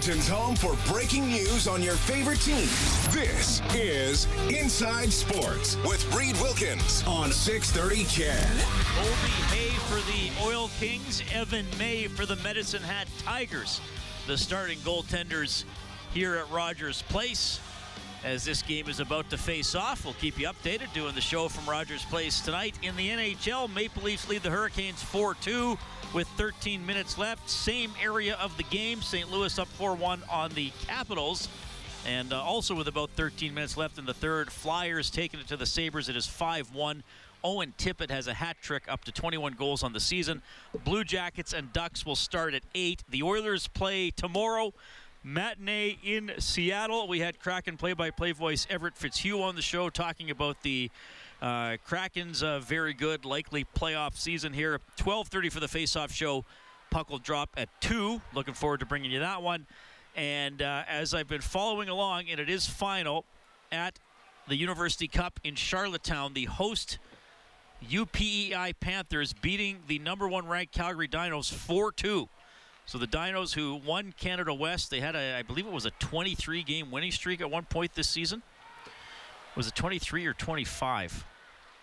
Edmonton's home for breaking news on your favorite teams. This is Inside Sports with Reid Wilkins on 630 CHED. Kolby Hay for the Oil Kings, Evan May for the Medicine Hat Tigers. The starting goaltenders here at Rogers Place. As this game is about to face off, we'll keep you updated doing the show from Rogers Place tonight. In the NHL, Maple Leafs lead the Hurricanes 4 2 with 13 minutes left. Same area of the game. St. Louis up 4 1 on the Capitals. And uh, also with about 13 minutes left in the third, Flyers taking it to the Sabres. It is 5 1. Owen Tippett has a hat trick up to 21 goals on the season. Blue Jackets and Ducks will start at 8. The Oilers play tomorrow matinee in Seattle. We had Kraken play-by-play voice Everett Fitzhugh on the show talking about the uh, Kraken's uh, very good, likely playoff season here. 12:30 for the face-off show. Puck will drop at two. Looking forward to bringing you that one. And uh, as I've been following along, and it is final at the University Cup in Charlottetown, the host UPEI Panthers beating the number one ranked Calgary Dinos 4 2. So the Dinos, who won Canada West, they had a, I believe it was a 23 game winning streak at one point this season. Was it 23 or 25?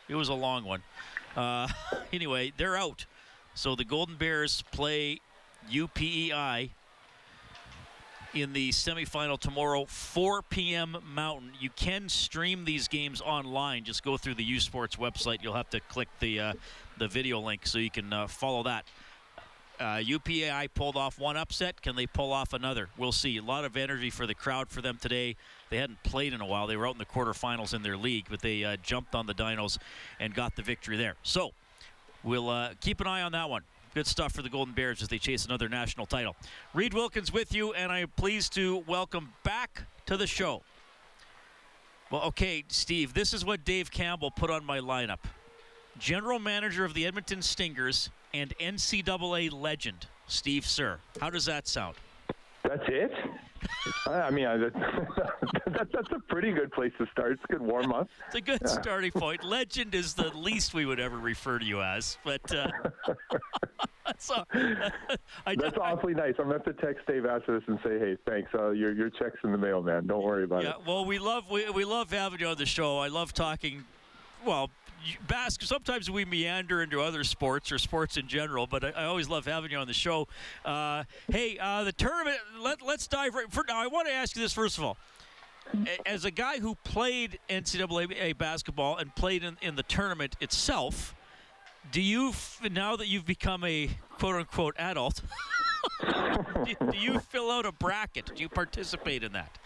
It was a long one. Uh, anyway, they're out. So the Golden Bears play UPEI in the semifinal tomorrow, 4 p.m. Mountain. You can stream these games online. Just go through the U Sports website. You'll have to click the uh, the video link so you can uh, follow that. Uh, pulled off one upset. Can they pull off another? We'll see. A lot of energy for the crowd for them today. They hadn't played in a while. They were out in the quarterfinals in their league, but they uh, jumped on the Dinos and got the victory there. So we'll uh, keep an eye on that one. Good stuff for the Golden Bears as they chase another national title. Reid Wilkins with you, and I'm pleased to welcome back to the show. Well, okay, Steve, this is what Dave Campbell put on my lineup general manager of the Edmonton Stingers, and NCAA legend, Steve Sir. How does that sound? That's it. I mean, I, that, that's a pretty good place to start. It's a good warm up. It's a good starting point. Legend is the least we would ever refer to you as, but uh, so I, that's I, awfully nice. I'm going to have to text Dave after this and say, "Hey, thanks. Uh, your your check's in the mail, man. Don't worry about yeah, it." Well, we love we, we love having you on the show. I love talking. Well, Basque, sometimes we meander into other sports or sports in general, but I, I always love having you on the show. Uh, hey, uh, the tournament, let, us dive right. For, now, I want to ask you this first of all. As a guy who played NCAA basketball and played in, in the tournament itself, do you, now that you've become a quote unquote adult, do, do you fill out a bracket? Do you participate in that?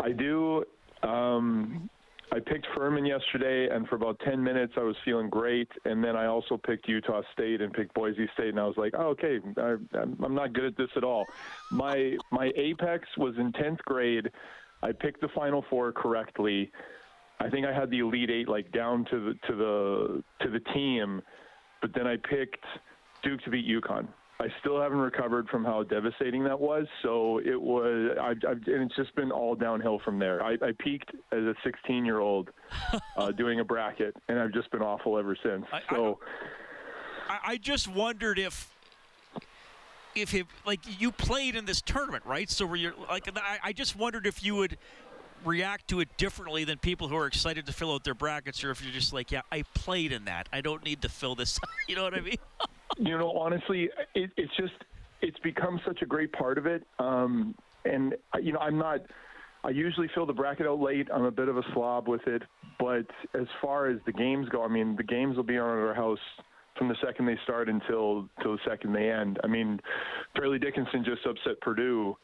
I do. Um, I picked Furman yesterday, and for about 10 minutes, I was feeling great. And then I also picked Utah State and picked Boise State, and I was like, oh, okay, I, I'm not good at this at all. My my apex was in 10th grade. I picked the Final Four correctly. I think I had the Elite Eight like down to the to the to the team, but then I picked Duke to beat UConn. I still haven't recovered from how devastating that was. So it was, I, I, and it's just been all downhill from there. I, I peaked as a 16 year old uh, doing a bracket, and I've just been awful ever since. So I, I just wondered if if it, like you played in this tournament, right? So were you like I, I just wondered if you would react to it differently than people who are excited to fill out their brackets, or if you're just like, yeah, I played in that. I don't need to fill this. you know what I mean? you know, honestly, it, it's just it's become such a great part of it. Um, and you know, I'm not. I usually fill the bracket out late. I'm a bit of a slob with it, but as far as the games go, I mean, the games will be on at our house from the second they start until till the second they end. I mean, Fairleigh Dickinson just upset Purdue,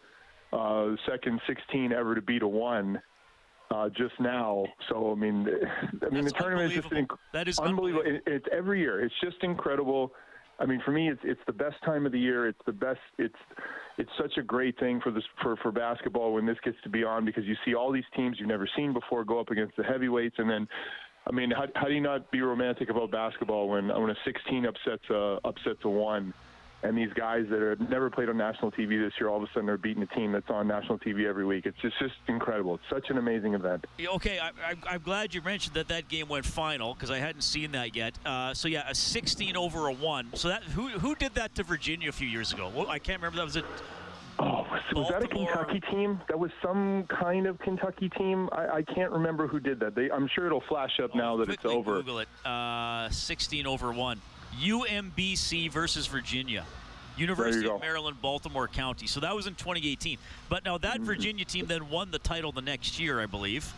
uh, second 16 ever to beat a one. Uh, just now, so I mean, I mean That's the tournament is just inc- that is unbelievable. unbelievable. It, it's every year. It's just incredible. I mean, for me, it's it's the best time of the year. It's the best. It's it's such a great thing for this for for basketball when this gets to be on because you see all these teams you've never seen before go up against the heavyweights, and then, I mean, how, how do you not be romantic about basketball when when a 16 upsets a upsets a one? And these guys that have never played on national TV this year, all of a sudden they're beating a team that's on national TV every week. It's just, just incredible. It's such an amazing event. Okay, I, am glad you mentioned that that game went final because I hadn't seen that yet. Uh, so yeah, a 16 over a one. So that who who did that to Virginia a few years ago? Well, I can't remember. That was it. Oh, was that a Kentucky team? That was some kind of Kentucky team. I, I can't remember who did that. They, I'm sure it'll flash up oh, now that it's over. Google it. Uh, 16 over one. UMBC versus Virginia. University of Maryland, Baltimore County. So that was in 2018. But now that mm-hmm. Virginia team then won the title the next year, I believe.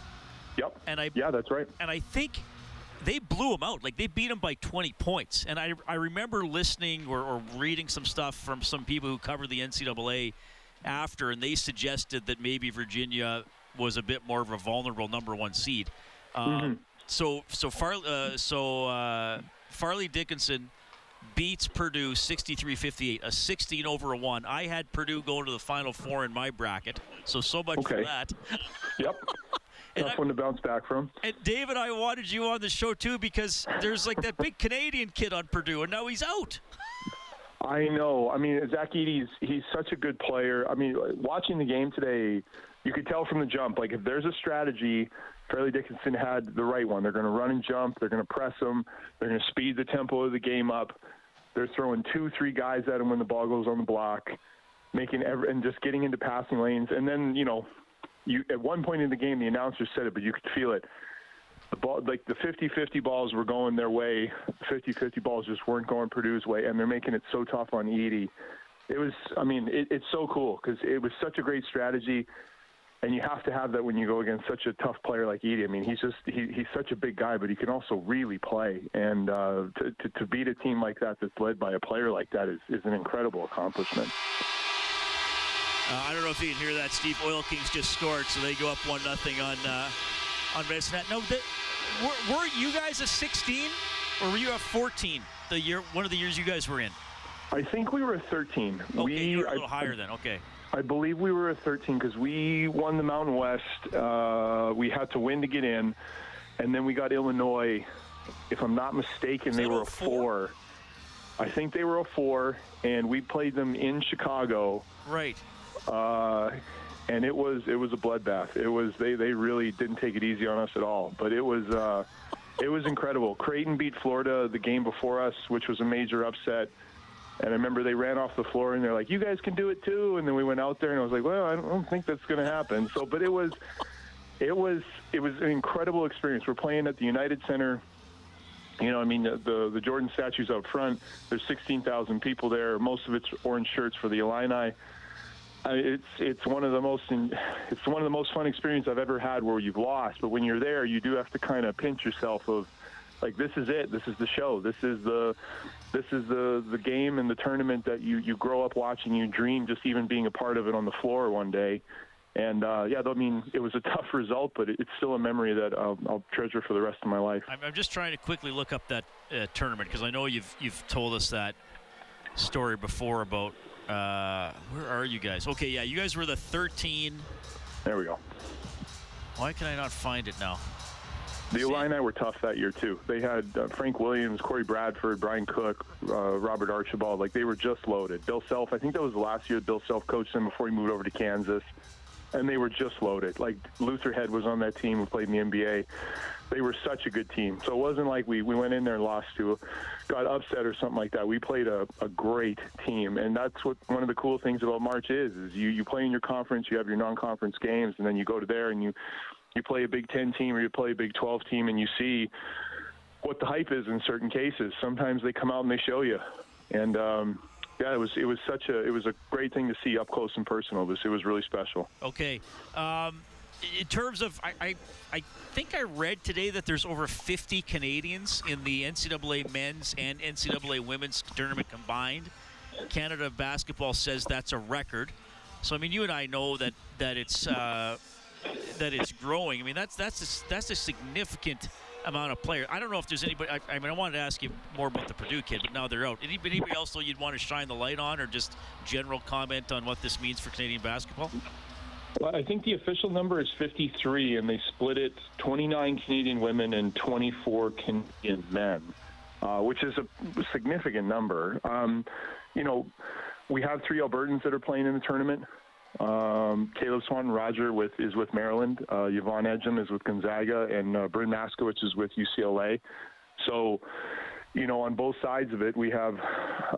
Yep. And I yeah, that's right. And I think they blew them out. Like they beat them by 20 points. And I I remember listening or, or reading some stuff from some people who covered the NCAA after, and they suggested that maybe Virginia was a bit more of a vulnerable number one seed. Um, mm-hmm. So so far uh, so uh, Fairleigh Dickinson beats Purdue 63-58, a 16 over a one. I had Purdue going to the Final Four in my bracket, so so much okay. for that. Yep. Tough I, one to bounce back from. And David, I wanted you on the show too because there's like that big Canadian kid on Purdue, and now he's out. I know. I mean, Zach Edey's he's such a good player. I mean, watching the game today, you could tell from the jump. Like if there's a strategy, Fairleigh Dickinson had the right one. They're going to run and jump. They're going to press them. They're going to speed the tempo of the game up. They're throwing two, three guys at him when the ball goes on the block, making every, and just getting into passing lanes. And then you know, you at one point in the game, the announcer said it, but you could feel it. The ball, like the 50-50 balls were going their way. 50-50 balls just weren't going Purdue's way, and they're making it so tough on Edey. It was, I mean, it, it's so cool because it was such a great strategy and you have to have that when you go against such a tough player like Edey. I mean, he's just he, he's such a big guy, but he can also really play. And uh, to, to, to beat a team like that that's led by a player like that is, is an incredible accomplishment. Uh, I don't know if you can hear that. Steve Oil Kings just scored, so they go up one nothing on uh, on Medicine Hat. No, the, were, were you guys a 16 or were you a 14? The year one of the years you guys were in. I think we were a 13. Okay, we, you were a little I, higher then. Okay. I believe we were a 13 because we won the Mountain West. Uh, we had to win to get in, and then we got Illinois. If I'm not mistaken, they were a four? four. I think they were a four, and we played them in Chicago. Right. Uh, and it was it was a bloodbath. It was they they really didn't take it easy on us at all. But it was uh, it was incredible. Creighton beat Florida the game before us, which was a major upset. And I remember they ran off the floor and they're like, "You guys can do it too." And then we went out there and I was like, "Well, I don't think that's going to happen." So, but it was, it was, it was an incredible experience. We're playing at the United Center. You know, I mean, the the, the Jordan statues out front. There's 16,000 people there. Most of it's orange shirts for the Illini. It's it's one of the most it's one of the most fun experiences I've ever had where you've lost. But when you're there, you do have to kind of pinch yourself of like this is it. This is the show. This is the this is the the game and the tournament that you you grow up watching. You dream just even being a part of it on the floor one day. And uh, yeah, I mean, it was a tough result, but it's still a memory that I'll, I'll treasure for the rest of my life. I'm, just trying to quickly look up that uh, tournament because I know you've you've told us that story before about uh, where are you guys? Okay, yeah, you guys were the 13. There we go. Why can I not find it now? The Illini were tough that year too. They had uh, Frank Williams, Corey Bradford, Brian Cook, uh, Robert Archibald. Like they were just loaded. Bill Self, I think that was the last year Bill Self coached them before he moved over to Kansas, and they were just loaded. Like Luther Head was on that team who played in the NBA. They were such a good team. So it wasn't like we, we went in there and lost to, got upset or something like that. We played a, a great team, and that's what one of the cool things about March is. Is you you play in your conference, you have your non-conference games, and then you go to there and you you play a Big Ten team or you play a Big 12 team and you see what the hype is in certain cases. Sometimes they come out and they show you. And um, yeah, it was it was such a it was a great thing to see up close and personal. This it was really special. Okay. Um, in terms of, I, I, I think I read today that there's over 50 Canadians in the NCAA men's and NCAA women's tournament combined. Canada basketball says that's a record. So I mean, you and I know that that it's uh, that it's growing. I mean, that's that's a, that's a significant amount of players. I don't know if there's anybody. I, I, mean, I wanted to ask you more about the Purdue kid, but now they're out. Anybody, anybody else though you'd want to shine the light on, or just general comment on what this means for Canadian basketball? Well, I think the official number is 53, and they split it 29 Canadian women and 24 Canadian men, uh, which is a significant number. Um, you know, we have three Albertans that are playing in the tournament. Um, Caleb Swan Roger with is with Maryland. Uh, Yvonne Ejim is with Gonzaga, and uh, Bryn Maskowitz is with UCLA. So, you know, on both sides of it, we have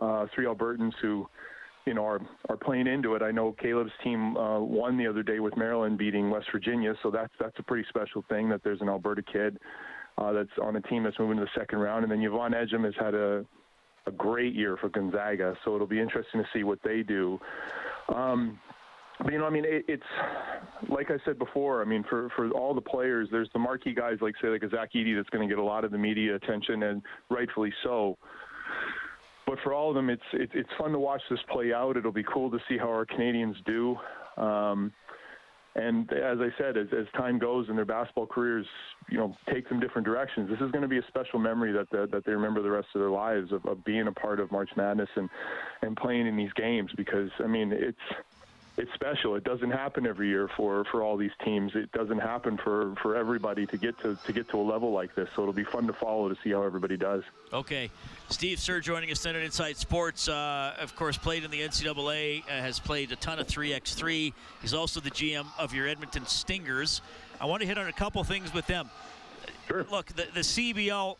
uh, three Albertans who you know, are are playing into it. I know Caleb's team uh, won the other day with Maryland beating West Virginia, so that's that's a pretty special thing that there's an Alberta kid uh, that's on a team that's moving to the second round. And then Yvonne Ejim has had a a great year for Gonzaga, so it'll be interesting to see what they do. Um, but, you know, I mean, it, it's like I said before. I mean, for for all the players, there's the marquee guys like say like a Zach Edey that's going to get a lot of the media attention, and rightfully so. But for all of them, it's it, it's fun to watch this play out. It'll be cool to see how our Canadians do. Um, and as I said, as, as time goes and their basketball careers, you know, take them different directions, this is going to be a special memory that the, that they remember the rest of their lives of, of being a part of March Madness and and playing in these games. Because I mean, it's it's special. It doesn't happen every year for, for all these teams. It doesn't happen for, for everybody to get to to get to a level like this. So it'll be fun to follow to see how everybody does. Okay, Steve Sir joining us then at Inside Sports. Uh, of course, played in the NCAA, uh, has played a ton of 3x3. He's also the GM of your Edmonton Stingers. I want to hit on a couple things with them. Sure. Look, the, the CBL.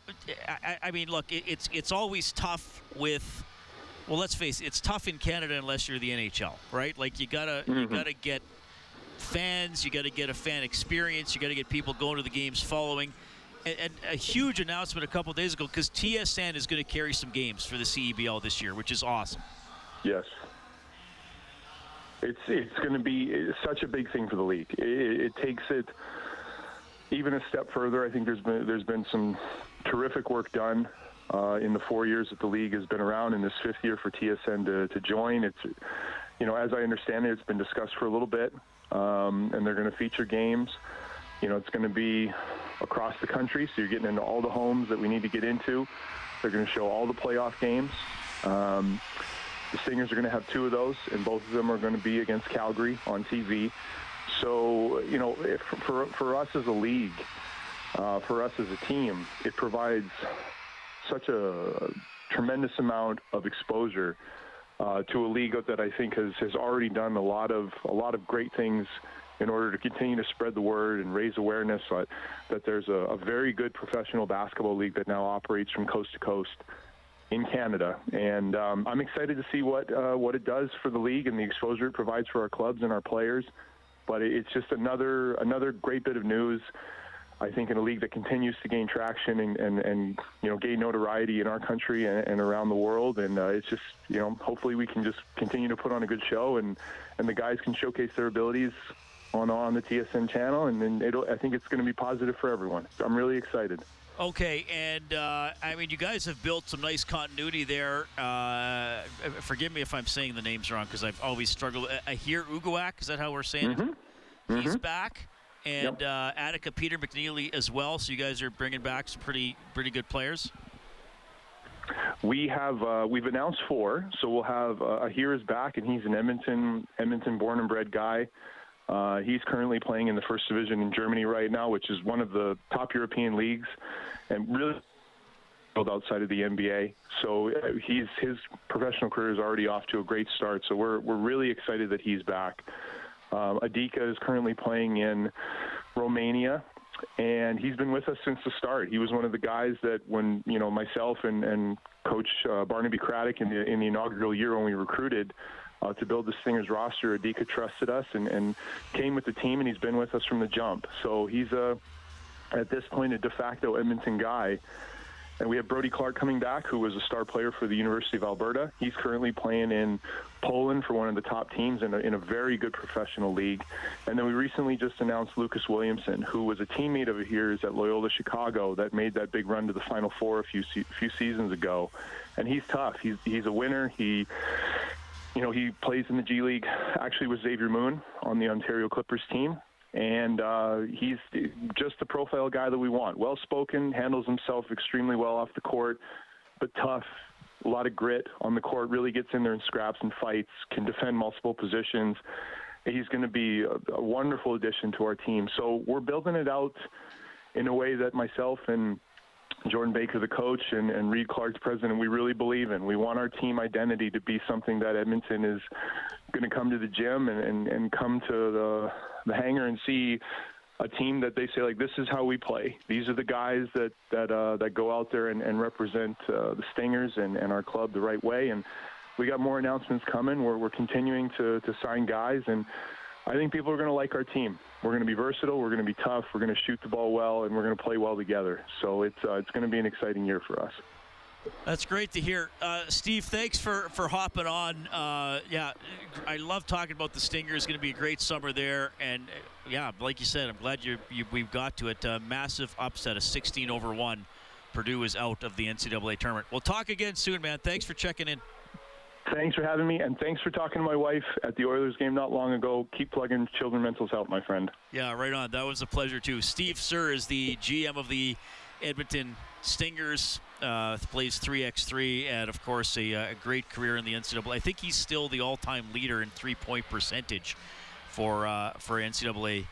I, I mean, look, it, it's it's always tough with well, let's face it, it's tough in Canada unless you're the NHL, right? Like you gotta mm-hmm. you gotta get fans, you gotta get a fan experience, you gotta get people going to the games, following. And, and a huge announcement a couple days ago because TSN is going to carry some games for the CEBL this year, which is awesome. Yes. It's it's going to be such a big thing for the league. It, it takes it even a step further. I think there's been there's been some terrific work done uh, in the four years that the league has been around, in this fifth year for TSN to, to join. It's, you know, as I understand it, it's been discussed for a little bit, um, and they're going to feature games. You know, it's going to be across the country, so you're getting into all the homes that we need to get into. They're going to show all the playoff games. Um, the Stingers are going to have two of those, and both of them are going to be against Calgary on TV. So, you know, if, for, for us as a league, uh, for us as a team, it provides such a tremendous amount of exposure uh, to a league that I think has, has already done a lot of a lot of great things in order to continue to spread the word and raise awareness that, that there's a, a very good professional basketball league that now operates from coast to coast in Canada, and um, I'm excited to see what uh, what it does for the league and the exposure it provides for our clubs and our players. But it's just another another great bit of news I think in a league that continues to gain traction and, and, and you know gain notoriety in our country and, and around the world, and uh, it's just you know hopefully we can just continue to put on a good show and and the guys can showcase their abilities on on the TSN channel, and then it'll I think it's going to be positive for everyone. I'm really excited. Okay, and uh, I mean, you guys have built some nice continuity there. Uh, forgive me if I'm saying the names wrong because I've always struggled. I hear Uguak, is that how we're saying mm-hmm. it? He's mm-hmm. back and yep. uh, Adika Peter-McNeilly as well. So you guys are bringing back some pretty pretty good players. We have uh, we've announced four, so we'll have uh, Ahir is back, and he's an Edmonton Edmonton born and bred guy. Uh, he's currently playing in the first division in Germany right now, which is one of the top European leagues, and really outside of the NBA. So uh, he's his professional career is already off to a great start. So we're we're really excited that he's back. Um, Adika is currently playing in Romania, and he's been with us since the start. He was one of the guys that when you know myself and and Coach uh, Barnaby Craddock in the in the inaugural year when we recruited. Uh, to build the Stingers roster, Adika trusted us and, and came with the team, and he's been with us from the jump. So he's a, at this point, a de facto Edmonton guy. And we have Brody Clark coming back, who was a star player for the University of Alberta. He's currently playing in Poland for one of the top teams in a, in a very good professional league. And then we recently just announced Lucas Williamson, who was a teammate of his at Loyola Chicago that made that big run to the Final Four a few few seasons ago. And he's tough. He's he's a winner. He you know, he plays in the G League actually with Xavier Moon on the Ontario Clippers team and uh, he's just the profile guy that we want. Well spoken, handles himself extremely well off the court, but tough. A lot of grit on the court. Really gets in there and scraps and fights. Can defend multiple positions. He's going to be a, a wonderful addition to our team. So we're building it out in a way that myself and Jordan Baker, the coach, and, and Reed Clark's president, we really believe in. We want our team identity to be something that Edmonton is going to come to the gym and, and, and come to the, the hangar and see a team that they say like this is how we play. These are the guys that that uh, that go out there and, and represent uh, the Stingers and, and our club the right way. And we got more announcements coming. We're we're continuing to to sign guys, and I think people are going to like our team. We're going to be versatile. We're going to be tough. We're going to shoot the ball well, and we're going to play well together. So it's uh, it's going to be an exciting year for us. That's great to hear, uh, Steve. Thanks for for hopping on. Uh, yeah, I love talking about the Stingers. It's going to be a great summer there, and uh, yeah, like you said, I'm glad you, you we've got to it. Uh, massive upset, a 16 over one. Purdue is out of the NCAA tournament. We'll talk again soon, man. Thanks for checking in. Thanks for having me, and thanks for talking to my wife at the Oilers game not long ago. Keep plugging children mental health, my friend. Yeah, right on. That was a pleasure too. Steve Sir is the GM of the Edmonton Stingers. Uh, plays 3x3 and of course a, uh, a, great career in the NCAA. I think he's still the all-time leader in three-point percentage for uh, for NCAA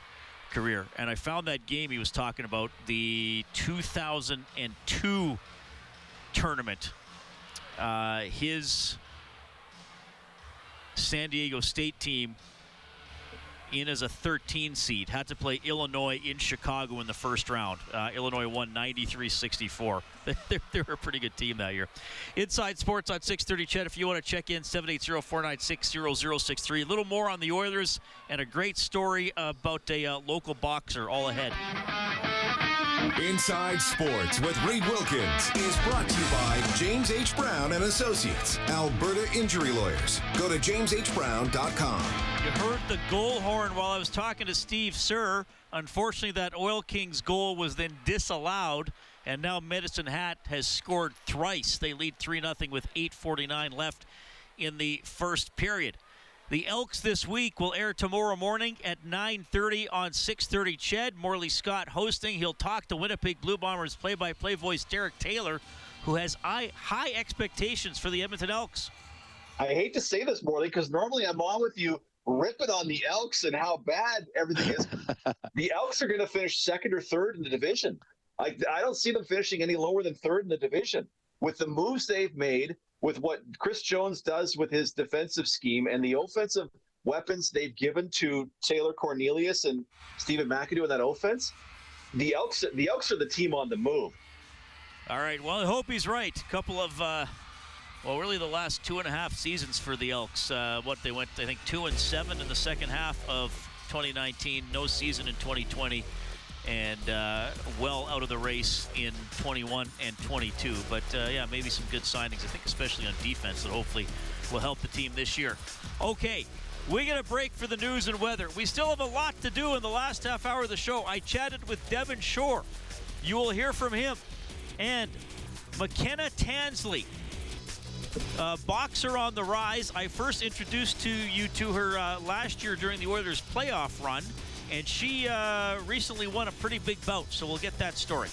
career. And I found that game he was talking about the 2002 tournament. Uh, his San Diego State team in as a 13 seed. Had to play Illinois in Chicago in the first round. Uh, Illinois won 93-64. they're, they're, a pretty good team that year. Inside Sports on 630 CHED. If you want to check in, 780-496-0063. A little more on the Oilers and a great story about a uh, local boxer all ahead. Inside Sports with Reid Wilkins is brought to you by James H. Brown and Associates, Alberta Injury Lawyers. Go to jameshbrown.com. You heard the goal horn while I was talking to Steve Sir. Unfortunately, that Oil Kings goal was then disallowed, and now Medicine Hat has scored thrice. They lead 3 0 with 8.49 left in the first period. The Elks this week will air tomorrow morning at 9:30 on 6:30. CHED Morley Scott hosting. He'll talk to Winnipeg Blue Bombers play-by-play voice Derek Taylor, who has high expectations for the Edmonton Elks. I hate to say this, Morley, because normally I'm on with you ripping on the Elks and how bad everything is. the Elks are going to finish second or third in the division. I, I don't see them finishing any lower than third in the division. With the moves they've made, with what Chris Jones does with his defensive scheme and the offensive weapons they've given to Taylor Cornelius and Stephen McAdoo in that offense, the Elks the Elks are the team on the move. All right. Well, I hope he's right. A couple of uh, well, really the last two and a half seasons for the Elks. Uh, what they went, I think, two and seven in the second half of 2019. No season in 2020 and uh, well out of the race in 21 and 22. But uh, yeah, maybe some good signings. I think, especially on defense, that hopefully will help the team this year. Okay. We get a break for the news and weather. We still have a lot to do in the last half hour of the show. I chatted with Devin Shore. You will hear from him. And McKenna Tansley, a boxer on the rise. I first introduced to you to her uh, last year during the Oilers playoff run and she uh, recently won a pretty big bout, so we'll get that story.